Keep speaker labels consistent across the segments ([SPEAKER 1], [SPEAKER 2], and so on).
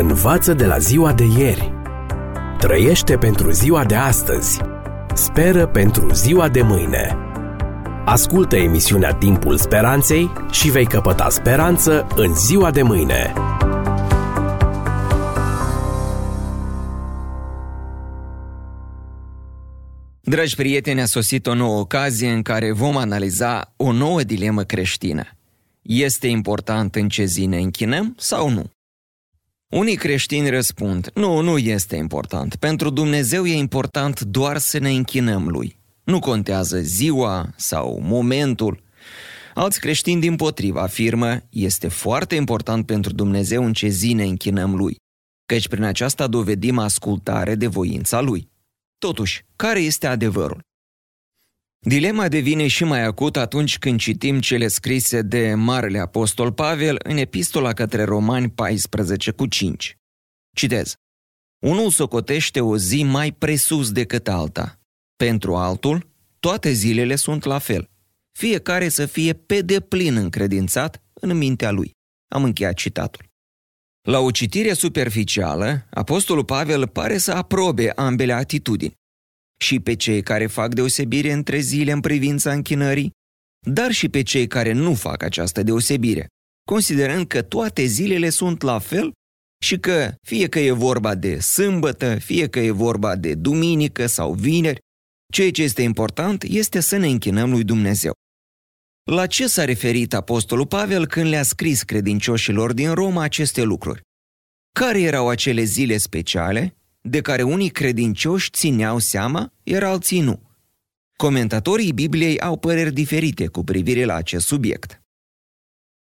[SPEAKER 1] Învață de la ziua de ieri. Trăiește pentru ziua de astăzi. Speră pentru ziua de mâine. Ascultă emisiunea Timpul Speranței și vei căpăta speranță în ziua de mâine.
[SPEAKER 2] Dragi prieteni, a sosit o nouă ocazie în care vom analiza o nouă dilemă creștină. Este important în ce zi ne închinăm sau nu? Unii creștini răspund, nu, nu este important. Pentru Dumnezeu e important doar să ne închinăm Lui. Nu contează ziua sau momentul. Alți creștini din potriva afirmă, este foarte important pentru Dumnezeu în ce zi ne închinăm Lui, căci prin aceasta dovedim ascultare de voința Lui. Totuși, care este adevărul? Dilema devine și mai acut atunci când citim cele scrise de Marele Apostol Pavel în epistola către Romani 14 cu 5. Citez. Unul socotește o zi mai presus decât alta. Pentru altul, toate zilele sunt la fel. Fiecare să fie pe deplin încredințat în mintea lui. Am încheiat citatul. La o citire superficială, Apostolul Pavel pare să aprobe ambele atitudini și pe cei care fac deosebire între zile în privința închinării, dar și pe cei care nu fac această deosebire, considerând că toate zilele sunt la fel și că, fie că e vorba de sâmbătă, fie că e vorba de duminică sau vineri, ceea ce este important este să ne închinăm lui Dumnezeu. La ce s-a referit Apostolul Pavel când le-a scris credincioșilor din Roma aceste lucruri? Care erau acele zile speciale de care unii credincioși țineau seama, iar alții nu. Comentatorii Bibliei au păreri diferite cu privire la acest subiect.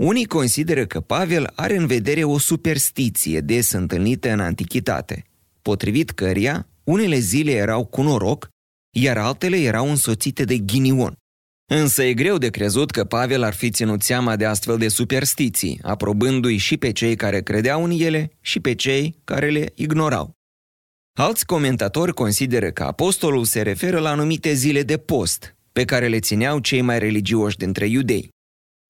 [SPEAKER 2] Unii consideră că Pavel are în vedere o superstiție des întâlnită în antichitate, potrivit căreia unele zile erau cu noroc, iar altele erau însoțite de ghinion. Însă e greu de crezut că Pavel ar fi ținut seama de astfel de superstiții, aprobându-i și pe cei care credeau în ele și pe cei care le ignorau. Alți comentatori consideră că apostolul se referă la anumite zile de post, pe care le țineau cei mai religioși dintre iudei.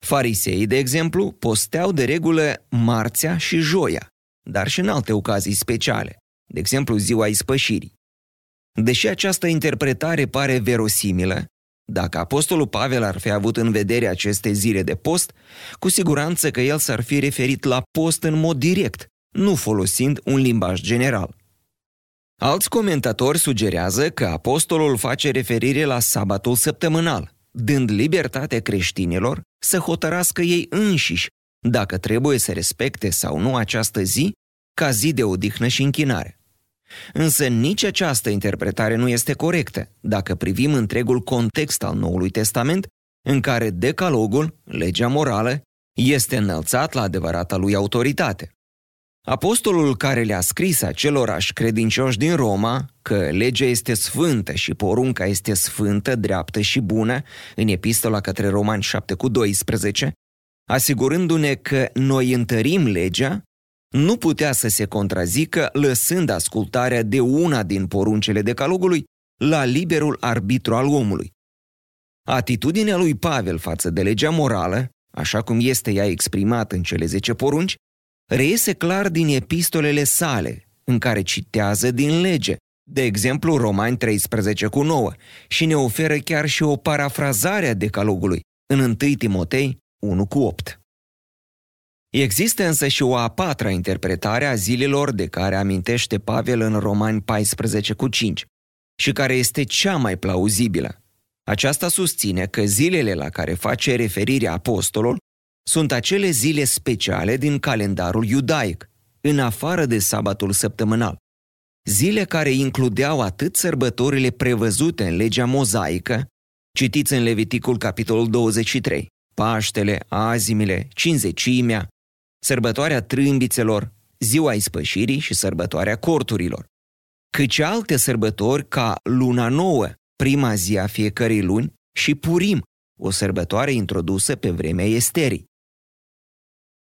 [SPEAKER 2] Fariseii, de exemplu, posteau de regulă marțea și joia, dar și în alte ocazii speciale, de exemplu ziua ispășirii. Deși această interpretare pare verosimilă, dacă apostolul Pavel ar fi avut în vedere aceste zile de post, cu siguranță că el s-ar fi referit la post în mod direct, nu folosind un limbaj general. Alți comentatori sugerează că apostolul face referire la sabatul săptămânal, dând libertate creștinilor să hotărască ei înșiși dacă trebuie să respecte sau nu această zi ca zi de odihnă și închinare. Însă nici această interpretare nu este corectă dacă privim întregul context al Noului Testament, în care decalogul, legea morală, este înălțat la adevărata lui autoritate. Apostolul care le-a scris acelorași credincioși din Roma că legea este sfântă și porunca este sfântă, dreaptă și bună, în epistola către Romani 7 cu 12, asigurându-ne că noi întărim legea, nu putea să se contrazică lăsând ascultarea de una din poruncele decalogului la liberul arbitru al omului. Atitudinea lui Pavel față de legea morală, așa cum este ea exprimată în cele zece porunci, reiese clar din epistolele sale, în care citează din lege, de exemplu Romani 13 cu 9, și ne oferă chiar și o parafrazare a decalogului în 1 Timotei 1 cu 8. Există însă și o a patra interpretare a zilelor de care amintește Pavel în Romani 14 cu 5 și care este cea mai plauzibilă. Aceasta susține că zilele la care face referire apostolul sunt acele zile speciale din calendarul iudaic, în afară de sabatul săptămânal. Zile care includeau atât sărbătorile prevăzute în legea mozaică, citiți în Leviticul capitolul 23, Paștele, Azimile, Cinzecimea, sărbătoarea trâmbițelor, ziua ispășirii și sărbătoarea corturilor, cât și alte sărbători ca luna nouă, prima zi a fiecărei luni, și Purim, o sărbătoare introdusă pe vremea Esterii.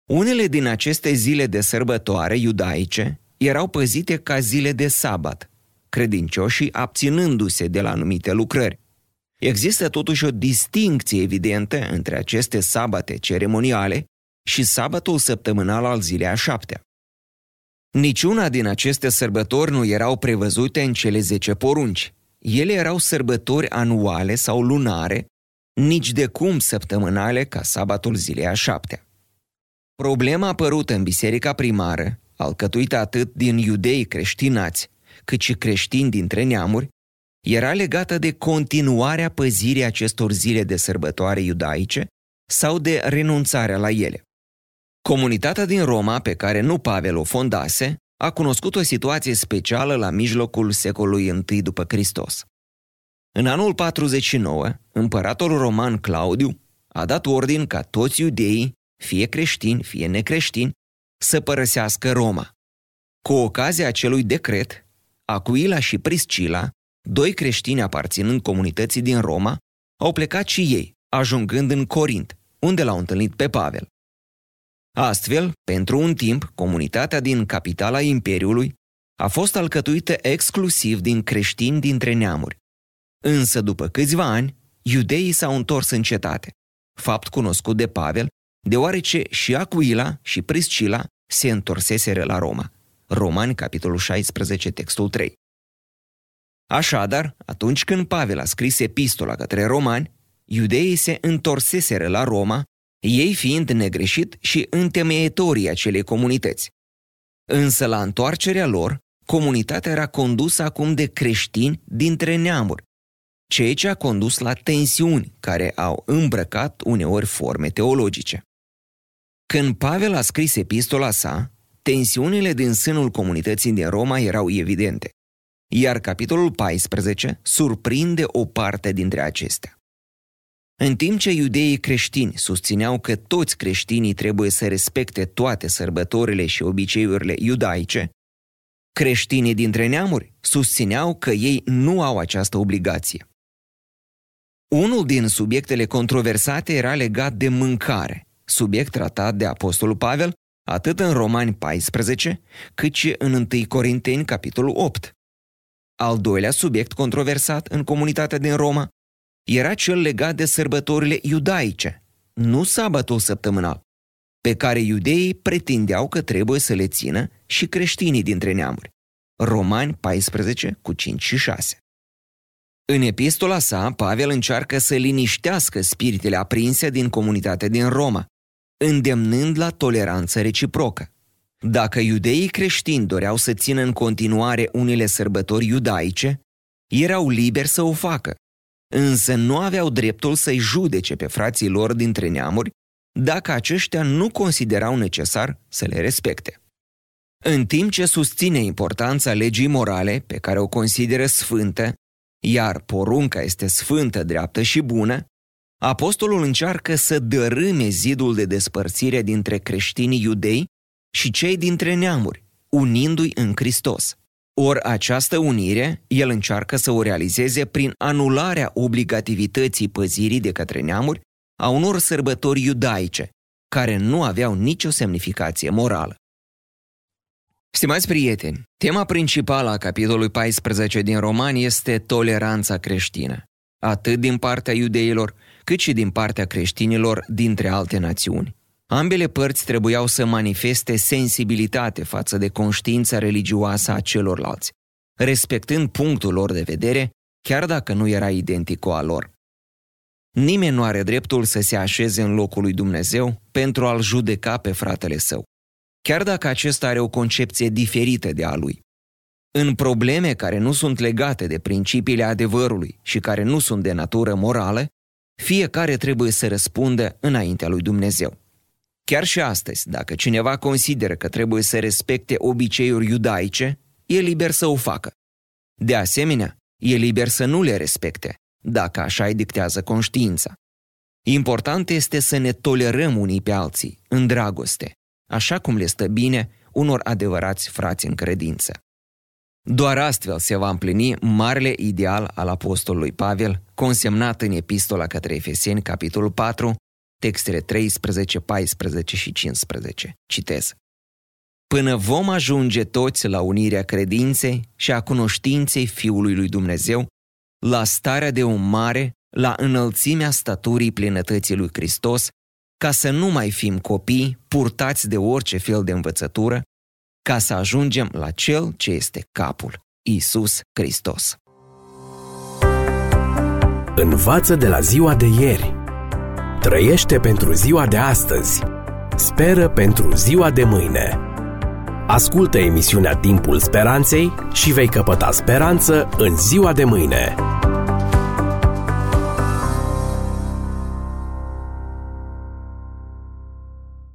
[SPEAKER 2] Unele din aceste zile de sărbătoare iudaice erau păzite ca zile de sabat, credincioșii abținându-se de la anumite lucrări. Există totuși o distincție evidentă între aceste sabate ceremoniale și sabatul săptămânal al zilei a șaptea. Niciuna din aceste sărbători nu erau prevăzute în cele zece porunci. Ele erau sărbători anuale sau lunare, nici de cum săptămânale ca sabatul zilei a șaptea. Problema apărută în biserica primară, alcătuită atât din iudei creștinați, cât și creștini dintre neamuri, era legată de continuarea păzirii acestor zile de sărbătoare iudaice sau de renunțarea la ele. Comunitatea din Roma, pe care nu Pavel o fondase, a cunoscut o situație specială la mijlocul secolului I după Hristos. În anul 49, împăratul roman Claudiu a dat ordin ca toți iudeii, fie creștini, fie necreștini, să părăsească Roma. Cu ocazia acelui decret, Acuila și Priscila, doi creștini aparținând comunității din Roma, au plecat și ei, ajungând în Corint, unde l-au întâlnit pe Pavel. Astfel, pentru un timp, comunitatea din capitala Imperiului a fost alcătuită exclusiv din creștini dintre neamuri. Însă, după câțiva ani, iudeii s-au întors în cetate, fapt cunoscut de Pavel, deoarece și Aquila și Priscila se întorseseră la Roma. Romani, capitolul 16, textul 3. Așadar, atunci când Pavel a scris epistola către romani, iudeii se întorseseră la Roma ei fiind negreșit și întemeietorii acelei comunități. Însă la întoarcerea lor, comunitatea era condusă acum de creștini dintre neamuri, ceea ce a condus la tensiuni care au îmbrăcat uneori forme teologice. Când Pavel a scris epistola sa, tensiunile din sânul comunității din Roma erau evidente, iar capitolul 14 surprinde o parte dintre acestea. În timp ce iudeii creștini susțineau că toți creștinii trebuie să respecte toate sărbătorile și obiceiurile iudaice, creștinii dintre neamuri susțineau că ei nu au această obligație. Unul din subiectele controversate era legat de mâncare, subiect tratat de Apostolul Pavel atât în Romani 14, cât și în 1 Corinteni, capitolul 8. Al doilea subiect controversat în comunitatea din Roma era cel legat de sărbătorile iudaice, nu sabatul săptămânal, pe care iudeii pretindeau că trebuie să le țină și creștinii dintre neamuri. Romani 14 cu 5 și 6. În epistola sa, Pavel încearcă să liniștească spiritele aprinse din comunitatea din Roma, îndemnând la toleranță reciprocă. Dacă iudeii creștini doreau să țină în continuare unele sărbători iudaice, erau liberi să o facă, însă nu aveau dreptul să-i judece pe frații lor dintre neamuri dacă aceștia nu considerau necesar să le respecte. În timp ce susține importanța legii morale, pe care o consideră sfântă, iar porunca este sfântă, dreaptă și bună, apostolul încearcă să dărâme zidul de despărțire dintre creștinii iudei și cei dintre neamuri, unindu-i în Hristos. Ori această unire, el încearcă să o realizeze prin anularea obligativității păzirii de către neamuri a unor sărbători iudaice, care nu aveau nicio semnificație morală. Stimați prieteni, tema principală a capitolului 14 din roman este toleranța creștină, atât din partea iudeilor, cât și din partea creștinilor dintre alte națiuni. Ambele părți trebuiau să manifeste sensibilitate față de conștiința religioasă a celorlalți, respectând punctul lor de vedere, chiar dacă nu era identic cu a lor. Nimeni nu are dreptul să se așeze în locul lui Dumnezeu pentru a-l judeca pe fratele său, chiar dacă acesta are o concepție diferită de a lui. În probleme care nu sunt legate de principiile adevărului și care nu sunt de natură morală, fiecare trebuie să răspundă înaintea lui Dumnezeu. Chiar și astăzi, dacă cineva consideră că trebuie să respecte obiceiuri iudaice, e liber să o facă. De asemenea, e liber să nu le respecte, dacă așa îi dictează conștiința. Important este să ne tolerăm unii pe alții, în dragoste, așa cum le stă bine unor adevărați frați în credință. Doar astfel se va împlini marele ideal al apostolului Pavel, consemnat în epistola către Efeseni, capitolul 4, textele 13, 14 și 15. Citez. Până vom ajunge toți la unirea credinței și a cunoștinței Fiului lui Dumnezeu, la starea de om mare, la înălțimea staturii plinătății lui Hristos, ca să nu mai fim copii purtați de orice fel de învățătură, ca să ajungem la Cel ce este capul, Isus Hristos.
[SPEAKER 1] Învață de la ziua de ieri. Trăiește pentru ziua de astăzi. Speră pentru ziua de mâine. Ascultă emisiunea Timpul Speranței și vei căpăta speranță în ziua de mâine.